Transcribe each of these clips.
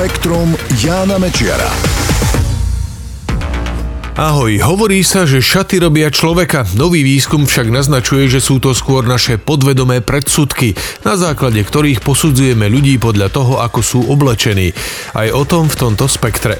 Spektrum Jána Mečiara. Ahoj, hovorí sa, že šaty robia človeka. Nový výskum však naznačuje, že sú to skôr naše podvedomé predsudky, na základe ktorých posudzujeme ľudí podľa toho, ako sú oblečení. Aj o tom v tomto spektre.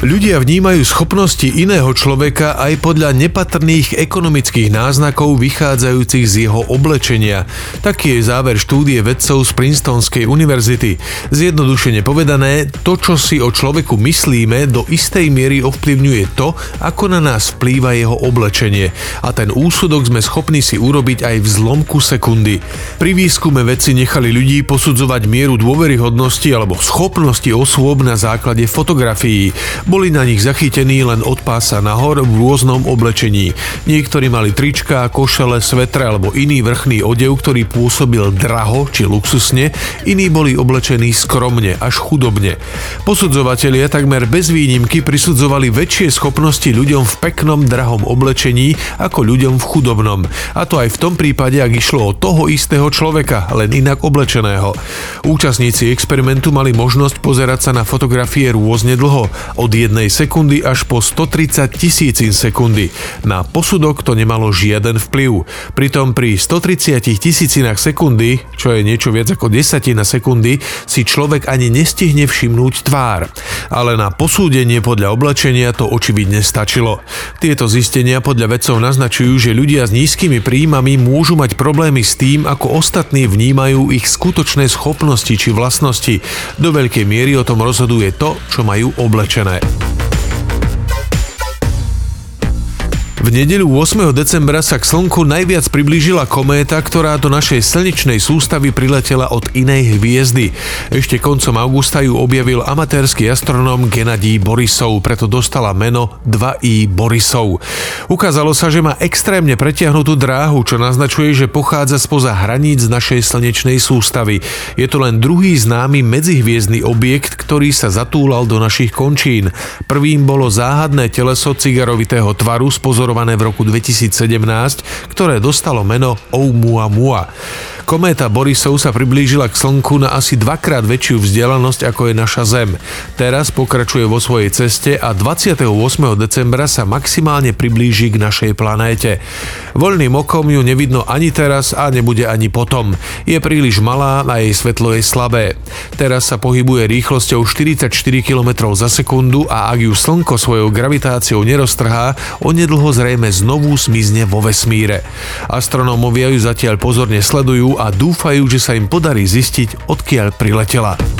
Ľudia vnímajú schopnosti iného človeka aj podľa nepatrných ekonomických náznakov vychádzajúcich z jeho oblečenia. Taký je záver štúdie vedcov z Princetonskej univerzity. Zjednodušene povedané, to, čo si o človeku myslíme, do istej miery ovplyvňuje to, ako na nás vplýva jeho oblečenie. A ten úsudok sme schopní si urobiť aj v zlomku sekundy. Pri výskume vedci nechali ľudí posudzovať mieru dôveryhodnosti alebo schopnosti osôb na základe fotografií. Boli na nich zachytení len od pása nahor v rôznom oblečení. Niektorí mali trička, košele, svetre alebo iný vrchný odev, ktorý pôsobil draho či luxusne, iní boli oblečení skromne až chudobne. Posudzovatelia takmer bez výnimky prisudzovali väčšie schopnosti ľuďom v peknom drahom oblečení ako ľuďom v chudobnom. A to aj v tom prípade, ak išlo o toho istého človeka, len inak oblečeného. Účastníci experimentu mali možnosť pozerať sa na fotografie rôzne dlho, od jednej sekundy až po 130 tisícin sekundy. Na posudok to nemalo žiaden vplyv. Pritom pri 130 tisícinách sekundy, čo je niečo viac ako desatina sekundy, si človek ani nestihne všimnúť tvár. Ale na posúdenie podľa oblečenia to očividne stačilo. Tieto zistenia podľa vedcov naznačujú, že ľudia s nízkymi príjmami môžu mať problémy s tým, ako ostatní vnímajú ich skutočné schopnosti či vlastnosti. Do veľkej miery o tom rozhoduje to, čo majú oblečené. Thank you. V nedeľu 8. decembra sa k Slnku najviac priblížila kométa, ktorá do našej slnečnej sústavy priletela od inej hviezdy. Ešte koncom augusta ju objavil amatérsky astronóm Genadí Borisov, preto dostala meno 2i Borisov. Ukázalo sa, že má extrémne pretiahnutú dráhu, čo naznačuje, že pochádza spoza hraníc našej slnečnej sústavy. Je to len druhý známy medzihviezdny objekt, ktorý sa zatúlal do našich končín. Prvým bolo záhadné teleso cigarovitého tvaru s pozor pozorované v roku 2017, ktoré dostalo meno Oumuamua. Kométa Borisov sa priblížila k Slnku na asi dvakrát väčšiu vzdialenosť ako je naša Zem. Teraz pokračuje vo svojej ceste a 28. decembra sa maximálne priblíži k našej planéte. Voľným okom ju nevidno ani teraz a nebude ani potom. Je príliš malá a jej svetlo je slabé. Teraz sa pohybuje rýchlosťou 44 km za sekundu a ak ju Slnko svojou gravitáciou neroztrhá, onedlho zrejme znovu smizne vo vesmíre. Astronómovia ju zatiaľ pozorne sledujú a dúfajú, že sa im podarí zistiť, odkiaľ priletela.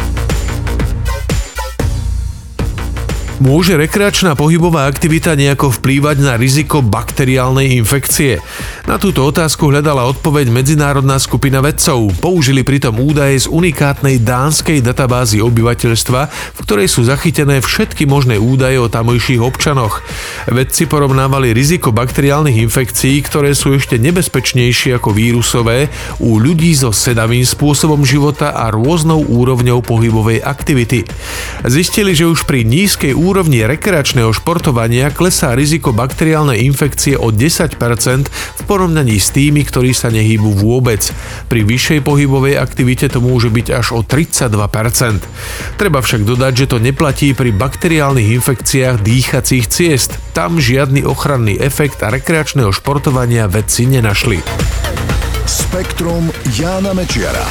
Môže rekreačná pohybová aktivita nejako vplývať na riziko bakteriálnej infekcie? Na túto otázku hľadala odpoveď medzinárodná skupina vedcov. Použili pritom údaje z unikátnej dánskej databázy obyvateľstva, v ktorej sú zachytené všetky možné údaje o tamojších občanoch. Vedci porovnávali riziko bakteriálnych infekcií, ktoré sú ešte nebezpečnejšie ako vírusové, u ľudí so sedavým spôsobom života a rôznou úrovňou pohybovej aktivity. Zistili, že už pri nízkej úrovni úrovni rekreačného športovania klesá riziko bakteriálnej infekcie o 10% v porovnaní s tými, ktorí sa nehýbu vôbec. Pri vyššej pohybovej aktivite to môže byť až o 32%. Treba však dodať, že to neplatí pri bakteriálnych infekciách dýchacích ciest. Tam žiadny ochranný efekt a rekreačného športovania vedci nenašli. Spektrum Jána Mečiara.